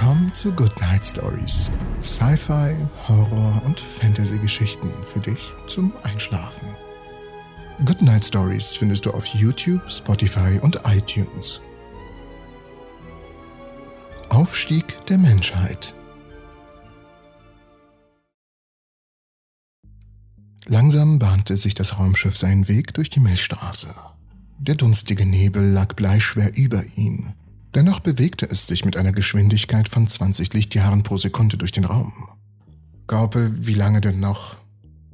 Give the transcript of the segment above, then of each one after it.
Willkommen zu Good Night Stories. Sci-Fi, Horror und Fantasy-Geschichten für dich zum Einschlafen. Good Night Stories findest du auf YouTube, Spotify und iTunes. Aufstieg der Menschheit. Langsam bahnte sich das Raumschiff seinen Weg durch die Milchstraße. Der dunstige Nebel lag bleischwer über ihn. Dennoch bewegte es sich mit einer Geschwindigkeit von 20 Lichtjahren pro Sekunde durch den Raum. Gaupel, wie lange denn noch?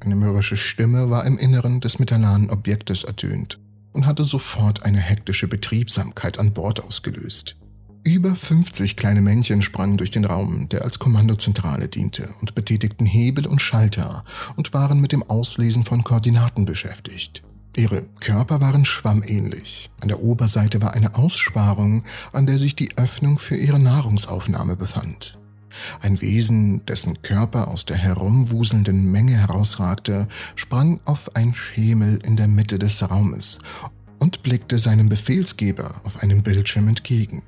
Eine mürrische Stimme war im Inneren des metallaren Objektes ertönt und hatte sofort eine hektische Betriebsamkeit an Bord ausgelöst. Über 50 kleine Männchen sprangen durch den Raum, der als Kommandozentrale diente, und betätigten Hebel und Schalter und waren mit dem Auslesen von Koordinaten beschäftigt. Ihre Körper waren schwammähnlich. An der Oberseite war eine Aussparung, an der sich die Öffnung für ihre Nahrungsaufnahme befand. Ein Wesen, dessen Körper aus der herumwuselnden Menge herausragte, sprang auf ein Schemel in der Mitte des Raumes und blickte seinem Befehlsgeber auf einem Bildschirm entgegen.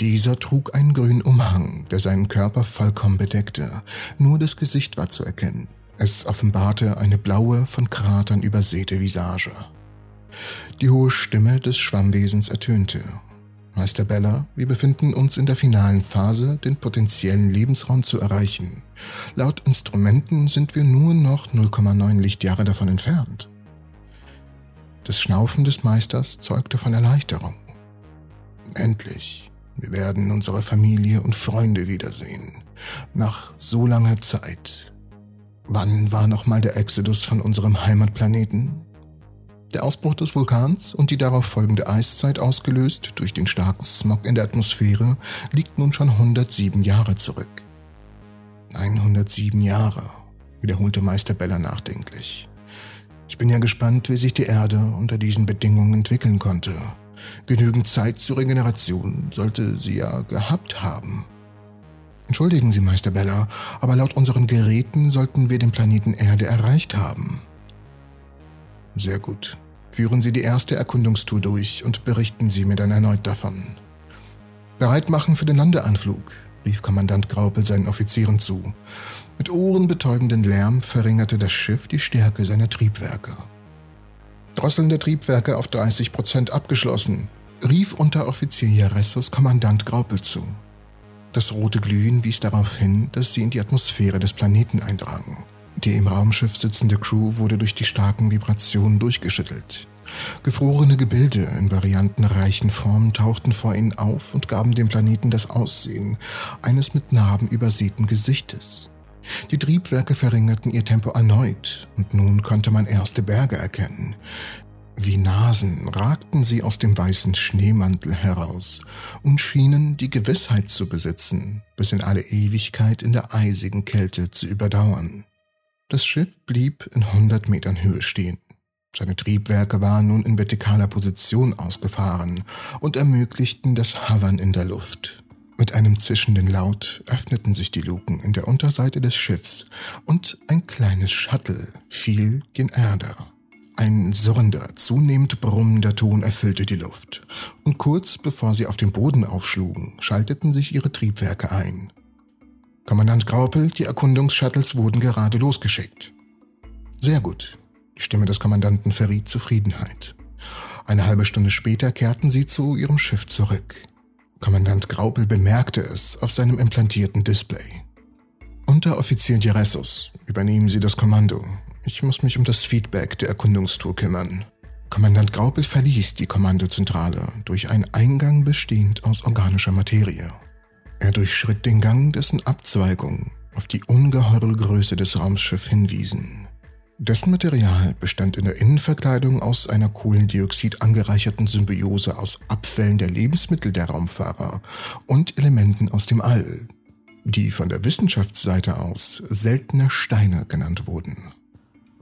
Dieser trug einen grünen Umhang, der seinen Körper vollkommen bedeckte, nur das Gesicht war zu erkennen. Es offenbarte eine blaue, von Kratern übersäte Visage. Die hohe Stimme des Schwammwesens ertönte. Meister Bella, wir befinden uns in der finalen Phase, den potenziellen Lebensraum zu erreichen. Laut Instrumenten sind wir nur noch 0,9 Lichtjahre davon entfernt. Das Schnaufen des Meisters zeugte von Erleichterung. Endlich, wir werden unsere Familie und Freunde wiedersehen. Nach so langer Zeit. Wann war nochmal der Exodus von unserem Heimatplaneten? Der Ausbruch des Vulkans und die darauf folgende Eiszeit ausgelöst durch den starken Smog in der Atmosphäre liegt nun schon 107 Jahre zurück. 107 Jahre, wiederholte Meister Bella nachdenklich. Ich bin ja gespannt, wie sich die Erde unter diesen Bedingungen entwickeln konnte. Genügend Zeit zur Regeneration sollte sie ja gehabt haben. Entschuldigen Sie, Meister Bella, aber laut unseren Geräten sollten wir den Planeten Erde erreicht haben. Sehr gut. Führen Sie die erste Erkundungstour durch und berichten Sie mir dann erneut davon. Bereit machen für den Landeanflug, rief Kommandant Graupel seinen Offizieren zu. Mit ohrenbetäubenden Lärm verringerte das Schiff die Stärke seiner Triebwerke. Drosseln der Triebwerke auf 30 Prozent abgeschlossen, rief Unteroffizier Jaressus Kommandant Graupel zu. Das rote Glühen wies darauf hin, dass sie in die Atmosphäre des Planeten eindrangen. Die im Raumschiff sitzende Crew wurde durch die starken Vibrationen durchgeschüttelt. Gefrorene Gebilde in variantenreichen Formen tauchten vor ihnen auf und gaben dem Planeten das Aussehen eines mit Narben übersäten Gesichtes. Die Triebwerke verringerten ihr Tempo erneut, und nun konnte man erste Berge erkennen. Wie Nasen ragten sie aus dem weißen Schneemantel heraus und schienen die Gewissheit zu besitzen, bis in alle Ewigkeit in der eisigen Kälte zu überdauern. Das Schiff blieb in 100 Metern Höhe stehen. Seine Triebwerke waren nun in vertikaler Position ausgefahren und ermöglichten das Havern in der Luft. Mit einem zischenden Laut öffneten sich die Luken in der Unterseite des Schiffs und ein kleines Shuttle fiel gen Erde. Ein surrender, zunehmend brummender Ton erfüllte die Luft, und kurz bevor sie auf den Boden aufschlugen, schalteten sich ihre Triebwerke ein. Kommandant Graupel, die Erkundungsshuttles wurden gerade losgeschickt. Sehr gut. Die Stimme des Kommandanten verriet Zufriedenheit. Eine halbe Stunde später kehrten sie zu ihrem Schiff zurück. Kommandant Graupel bemerkte es auf seinem implantierten Display. Unteroffizier Dieressus, übernehmen Sie das Kommando. Ich muss mich um das Feedback der Erkundungstour kümmern. Kommandant Graupel verließ die Kommandozentrale durch einen Eingang bestehend aus organischer Materie. Er durchschritt den Gang, dessen Abzweigungen auf die ungeheure Größe des Raumschiffs hinwiesen. Dessen Material bestand in der Innenverkleidung aus einer Kohlendioxid angereicherten Symbiose aus Abfällen der Lebensmittel der Raumfahrer und Elementen aus dem All, die von der Wissenschaftsseite aus seltene Steine genannt wurden.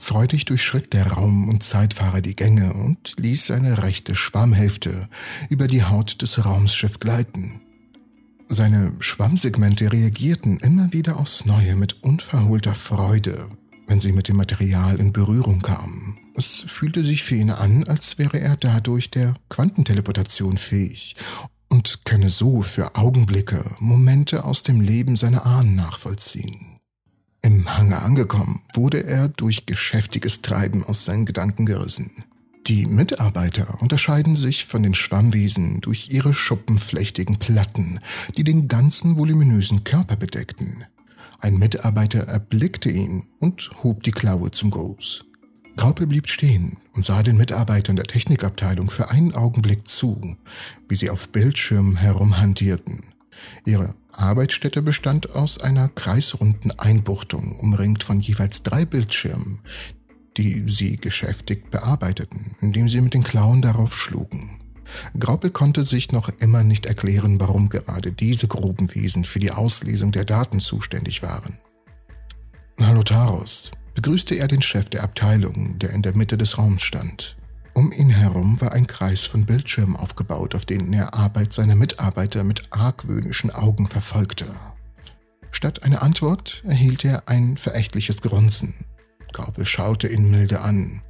Freudig durchschritt der Raum- und Zeitfahrer die Gänge und ließ seine rechte Schwammhälfte über die Haut des Raumschiffs gleiten. Seine Schwammsegmente reagierten immer wieder aufs Neue mit unverholter Freude, wenn sie mit dem Material in Berührung kamen. Es fühlte sich für ihn an, als wäre er dadurch der Quantenteleportation fähig und könne so für Augenblicke Momente aus dem Leben seiner Ahnen nachvollziehen. Im Hangar angekommen, wurde er durch geschäftiges Treiben aus seinen Gedanken gerissen. Die Mitarbeiter unterscheiden sich von den Schwammwesen durch ihre schuppenflechtigen Platten, die den ganzen voluminösen Körper bedeckten. Ein Mitarbeiter erblickte ihn und hob die Klaue zum Gruß. Graupel blieb stehen und sah den Mitarbeitern der Technikabteilung für einen Augenblick zu, wie sie auf Bildschirmen herumhantierten. Ihre Arbeitsstätte bestand aus einer kreisrunden Einbuchtung, umringt von jeweils drei Bildschirmen, die sie geschäftig bearbeiteten, indem sie mit den Klauen darauf schlugen. Graupel konnte sich noch immer nicht erklären, warum gerade diese Grubenwesen für die Auslesung der Daten zuständig waren. Hallo Taros, begrüßte er den Chef der Abteilung, der in der Mitte des Raums stand. Um ihn herum war ein Kreis von Bildschirmen aufgebaut, auf denen er Arbeit seiner Mitarbeiter mit argwöhnischen Augen verfolgte. Statt einer Antwort erhielt er ein verächtliches Grunzen. Graupel schaute ihn milde an.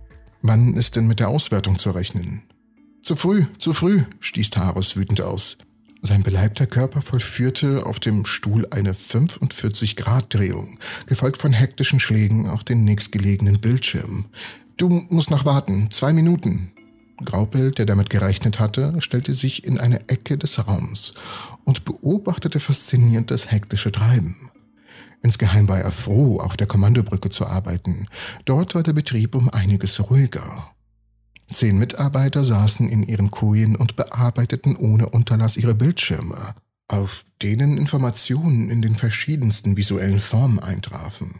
Wann ist denn mit der Auswertung zu rechnen? Zu früh, zu früh, stieß Taros wütend aus. Sein beleibter Körper vollführte auf dem Stuhl eine 45-Grad-Drehung, gefolgt von hektischen Schlägen auf den nächstgelegenen Bildschirm. Du musst noch warten, zwei Minuten. Graupel, der damit gerechnet hatte, stellte sich in eine Ecke des Raums und beobachtete fasziniert das hektische Treiben. Insgeheim war er froh, auf der Kommandobrücke zu arbeiten. Dort war der Betrieb um einiges ruhiger. Zehn Mitarbeiter saßen in ihren Kojen und bearbeiteten ohne Unterlass ihre Bildschirme, auf denen Informationen in den verschiedensten visuellen Formen eintrafen.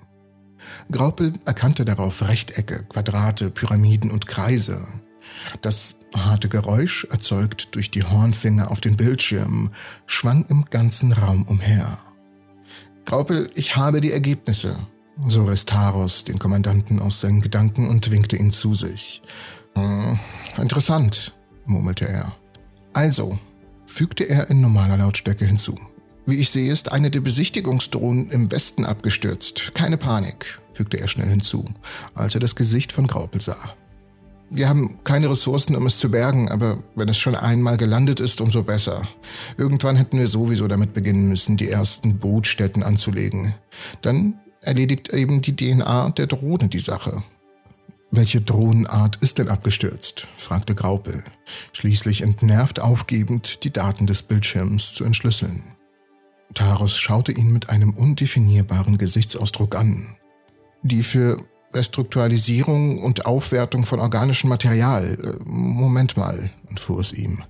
Graupel erkannte darauf Rechtecke, Quadrate, Pyramiden und Kreise. Das harte Geräusch, erzeugt durch die Hornfinger auf den Bildschirmen, schwang im ganzen Raum umher. Graupel, ich habe die Ergebnisse, so riss Taros den Kommandanten aus seinen Gedanken und winkte ihn zu sich. Hm, interessant, murmelte er. Also, fügte er in normaler Lautstärke hinzu. Wie ich sehe, ist eine der Besichtigungsdrohnen im Westen abgestürzt. Keine Panik, fügte er schnell hinzu, als er das Gesicht von Graupel sah. Wir haben keine Ressourcen, um es zu bergen, aber wenn es schon einmal gelandet ist, umso besser. Irgendwann hätten wir sowieso damit beginnen müssen, die ersten Bootstätten anzulegen. Dann erledigt eben die DNA der Drohne die Sache. Welche Drohnenart ist denn abgestürzt? fragte Graupel, schließlich entnervt aufgebend, die Daten des Bildschirms zu entschlüsseln. Taros schaute ihn mit einem undefinierbaren Gesichtsausdruck an. Die für Restrukturalisierung und Aufwertung von organischem Material. Äh, Moment mal, entfuhr es ihm.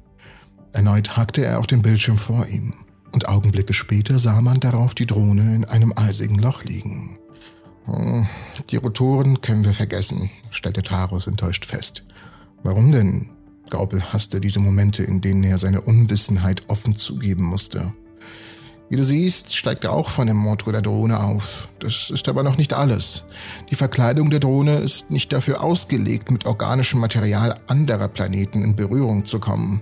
Erneut hackte er auf den Bildschirm vor ihm, und Augenblicke später sah man darauf die Drohne in einem eisigen Loch liegen. Hm, die Rotoren können wir vergessen, stellte Taros enttäuscht fest. Warum denn? Gaupel hasste diese Momente, in denen er seine Unwissenheit offen zugeben musste. Wie du siehst, steigt er auch von dem Motor der Drohne auf. Das ist aber noch nicht alles. Die Verkleidung der Drohne ist nicht dafür ausgelegt, mit organischem Material anderer Planeten in Berührung zu kommen.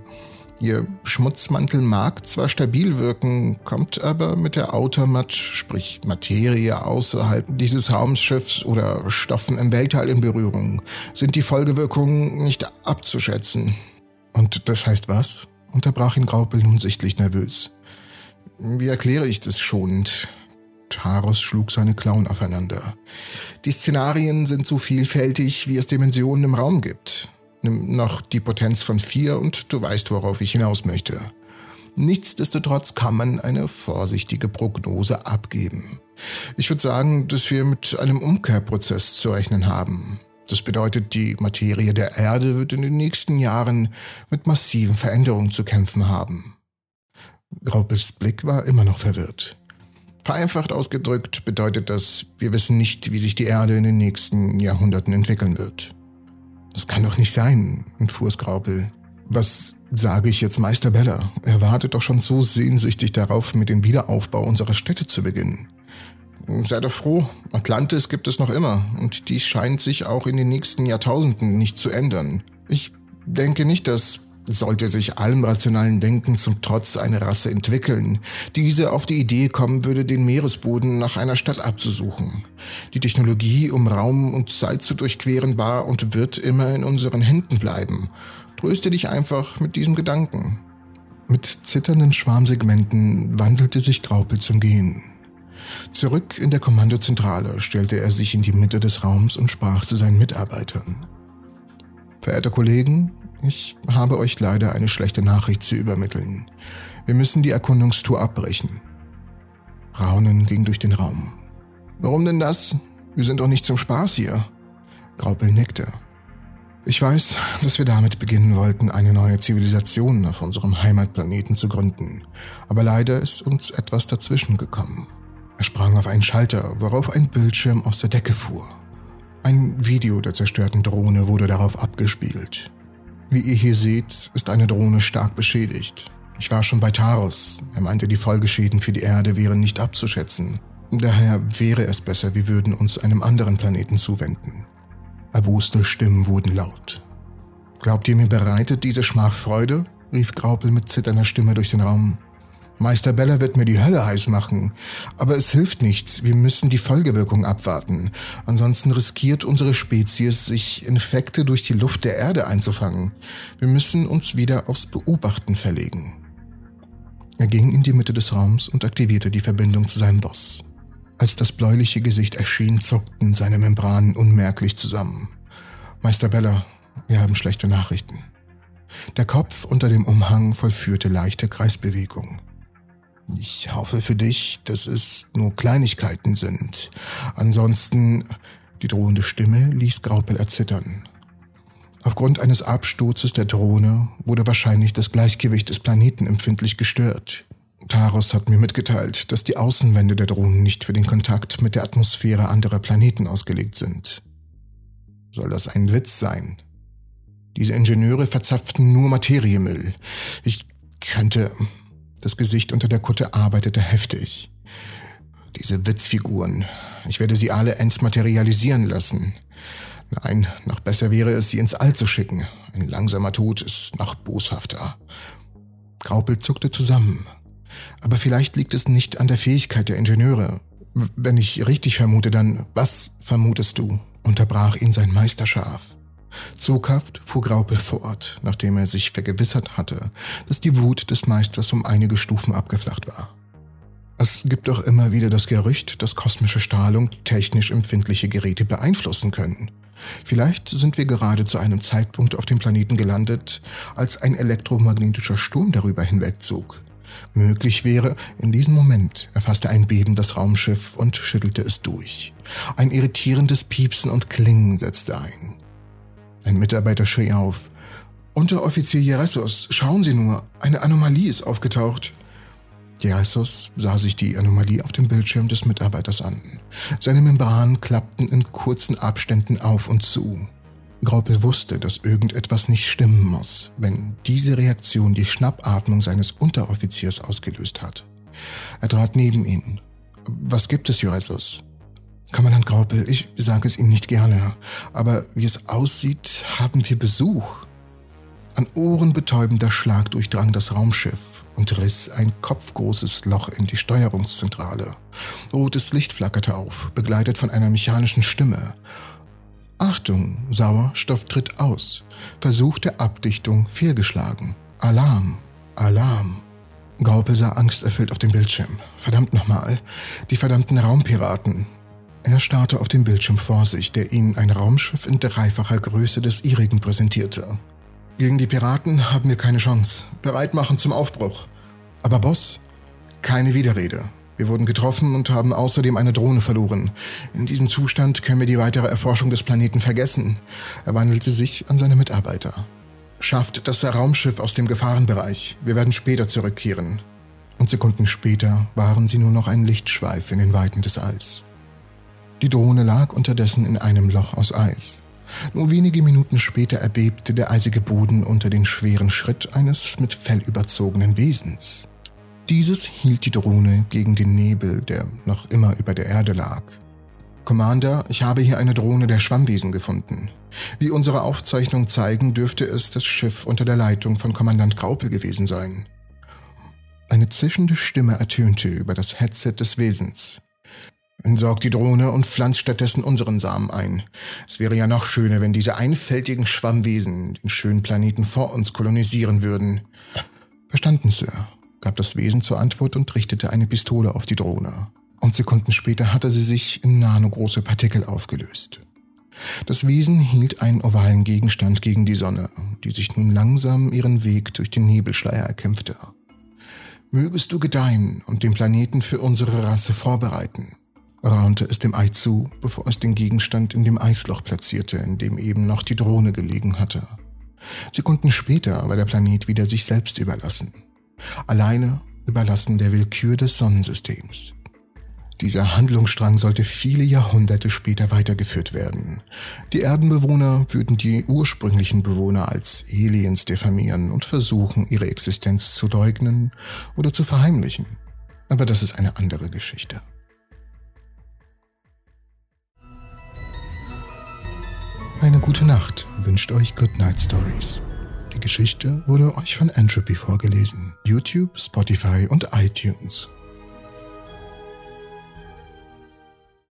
Ihr Schmutzmantel mag zwar stabil wirken, kommt aber mit der Automat, sprich Materie außerhalb dieses Raumschiffs oder Stoffen im Weltall in Berührung, sind die Folgewirkungen nicht abzuschätzen. Und das heißt was? unterbrach ihn Graupel nun sichtlich nervös. Wie erkläre ich das schonend? Taros schlug seine Klauen aufeinander. Die Szenarien sind so vielfältig, wie es Dimensionen im Raum gibt. Nimm noch die Potenz von vier und du weißt, worauf ich hinaus möchte. Nichtsdestotrotz kann man eine vorsichtige Prognose abgeben. Ich würde sagen, dass wir mit einem Umkehrprozess zu rechnen haben. Das bedeutet, die Materie der Erde wird in den nächsten Jahren mit massiven Veränderungen zu kämpfen haben. Graupels Blick war immer noch verwirrt. Vereinfacht ausgedrückt bedeutet das, wir wissen nicht, wie sich die Erde in den nächsten Jahrhunderten entwickeln wird. Das kann doch nicht sein, entfuhr es Graupel. Was sage ich jetzt Meister Bella? Er wartet doch schon so sehnsüchtig darauf, mit dem Wiederaufbau unserer Städte zu beginnen. Sei doch froh, Atlantis gibt es noch immer und dies scheint sich auch in den nächsten Jahrtausenden nicht zu ändern. Ich denke nicht, dass sollte sich allem rationalen Denken zum Trotz eine Rasse entwickeln, diese auf die Idee kommen würde, den Meeresboden nach einer Stadt abzusuchen. Die Technologie, um Raum und Zeit zu durchqueren, war und wird immer in unseren Händen bleiben. Tröste dich einfach mit diesem Gedanken. Mit zitternden Schwarmsegmenten wandelte sich Graupel zum Gehen. Zurück in der Kommandozentrale stellte er sich in die Mitte des Raums und sprach zu seinen Mitarbeitern. Verehrte Kollegen, ich habe euch leider eine schlechte Nachricht zu übermitteln. Wir müssen die Erkundungstour abbrechen. Raunen ging durch den Raum. Warum denn das? Wir sind doch nicht zum Spaß hier. Graupel nickte. Ich weiß, dass wir damit beginnen wollten, eine neue Zivilisation auf unserem Heimatplaneten zu gründen. Aber leider ist uns etwas dazwischen gekommen. Er sprang auf einen Schalter, worauf ein Bildschirm aus der Decke fuhr. Ein Video der zerstörten Drohne wurde darauf abgespielt. Wie ihr hier seht, ist eine Drohne stark beschädigt. Ich war schon bei Taros. Er meinte, die Folgeschäden für die Erde wären nicht abzuschätzen. Daher wäre es besser, wir würden uns einem anderen Planeten zuwenden. Erboste Stimmen wurden laut. Glaubt ihr, mir bereitet diese Schmach Freude? rief Graupel mit zitternder Stimme durch den Raum. Meister Beller wird mir die Hölle heiß machen. Aber es hilft nichts. Wir müssen die Folgewirkung abwarten. Ansonsten riskiert unsere Spezies, sich Infekte durch die Luft der Erde einzufangen. Wir müssen uns wieder aufs Beobachten verlegen. Er ging in die Mitte des Raums und aktivierte die Verbindung zu seinem Boss. Als das bläuliche Gesicht erschien, zuckten seine Membranen unmerklich zusammen. Meister Beller, wir haben schlechte Nachrichten. Der Kopf unter dem Umhang vollführte leichte Kreisbewegungen. Ich hoffe für dich, dass es nur Kleinigkeiten sind. Ansonsten, die drohende Stimme ließ Graupel erzittern. Aufgrund eines Absturzes der Drohne wurde wahrscheinlich das Gleichgewicht des Planeten empfindlich gestört. Taros hat mir mitgeteilt, dass die Außenwände der Drohnen nicht für den Kontakt mit der Atmosphäre anderer Planeten ausgelegt sind. Soll das ein Witz sein? Diese Ingenieure verzapften nur Materiemüll. Ich könnte, das Gesicht unter der Kutte arbeitete heftig. Diese Witzfiguren. Ich werde sie alle entmaterialisieren lassen. Nein, noch besser wäre es, sie ins All zu schicken. Ein langsamer Tod ist noch boshafter. Graupel zuckte zusammen. Aber vielleicht liegt es nicht an der Fähigkeit der Ingenieure. Wenn ich richtig vermute, dann was vermutest du? unterbrach ihn sein Meister scharf. Zughaft fuhr Graupel fort, nachdem er sich vergewissert hatte, dass die Wut des Meisters um einige Stufen abgeflacht war. Es gibt doch immer wieder das Gerücht, dass kosmische Strahlung technisch empfindliche Geräte beeinflussen können. Vielleicht sind wir gerade zu einem Zeitpunkt auf dem Planeten gelandet, als ein elektromagnetischer Sturm darüber hinwegzog. Möglich wäre, in diesem Moment erfasste ein Beben das Raumschiff und schüttelte es durch. Ein irritierendes Piepsen und Klingen setzte ein. Ein Mitarbeiter schrie auf. Unteroffizier Jeressos, schauen Sie nur, eine Anomalie ist aufgetaucht. Jeressos sah sich die Anomalie auf dem Bildschirm des Mitarbeiters an. Seine Membranen klappten in kurzen Abständen auf und zu. Graupel wusste, dass irgendetwas nicht stimmen muss, wenn diese Reaktion die Schnappatmung seines Unteroffiziers ausgelöst hat. Er trat neben ihn. Was gibt es, Juresus? Kommandant Graupel, ich sage es Ihnen nicht gerne, aber wie es aussieht, haben wir Besuch. Ein ohrenbetäubender Schlag durchdrang das Raumschiff und riss ein kopfgroßes Loch in die Steuerungszentrale. Rotes Licht flackerte auf, begleitet von einer mechanischen Stimme. Achtung, Sauerstoff tritt aus. Versuch der Abdichtung fehlgeschlagen. Alarm, Alarm. Graupel sah angsterfüllt auf dem Bildschirm. Verdammt nochmal. Die verdammten Raumpiraten. Er starrte auf den Bildschirm vor sich, der ihnen ein Raumschiff in dreifacher Größe des ihrigen präsentierte. Gegen die Piraten haben wir keine Chance. Bereit machen zum Aufbruch. Aber Boss, keine Widerrede. Wir wurden getroffen und haben außerdem eine Drohne verloren. In diesem Zustand können wir die weitere Erforschung des Planeten vergessen. Er wandelte sich an seine Mitarbeiter. Schafft das Raumschiff aus dem Gefahrenbereich. Wir werden später zurückkehren. Und Sekunden später waren sie nur noch ein Lichtschweif in den Weiten des Alls. Die Drohne lag unterdessen in einem Loch aus Eis. Nur wenige Minuten später erbebte der eisige Boden unter den schweren Schritt eines mit Fell überzogenen Wesens. Dieses hielt die Drohne gegen den Nebel, der noch immer über der Erde lag. Commander, ich habe hier eine Drohne der Schwammwesen gefunden. Wie unsere Aufzeichnungen zeigen, dürfte es das Schiff unter der Leitung von Kommandant Graupel gewesen sein. Eine zischende Stimme ertönte über das Headset des Wesens. Entsorgt die Drohne und pflanzt stattdessen unseren Samen ein. Es wäre ja noch schöner, wenn diese einfältigen Schwammwesen den schönen Planeten vor uns kolonisieren würden. Verstanden, Sir, gab das Wesen zur Antwort und richtete eine Pistole auf die Drohne. Und Sekunden später hatte sie sich in nanogroße Partikel aufgelöst. Das Wesen hielt einen ovalen Gegenstand gegen die Sonne, die sich nun langsam ihren Weg durch den Nebelschleier erkämpfte. Mögest du gedeihen und den Planeten für unsere Rasse vorbereiten, raunte es dem Ei zu, bevor es den Gegenstand in dem Eisloch platzierte, in dem eben noch die Drohne gelegen hatte. Sekunden später war der Planet wieder sich selbst überlassen. Alleine überlassen der Willkür des Sonnensystems. Dieser Handlungsstrang sollte viele Jahrhunderte später weitergeführt werden. Die Erdenbewohner würden die ursprünglichen Bewohner als Aliens diffamieren und versuchen, ihre Existenz zu leugnen oder zu verheimlichen. Aber das ist eine andere Geschichte. Eine gute Nacht wünscht euch Good Night Stories. Die Geschichte wurde euch von Entropy vorgelesen. YouTube, Spotify und iTunes.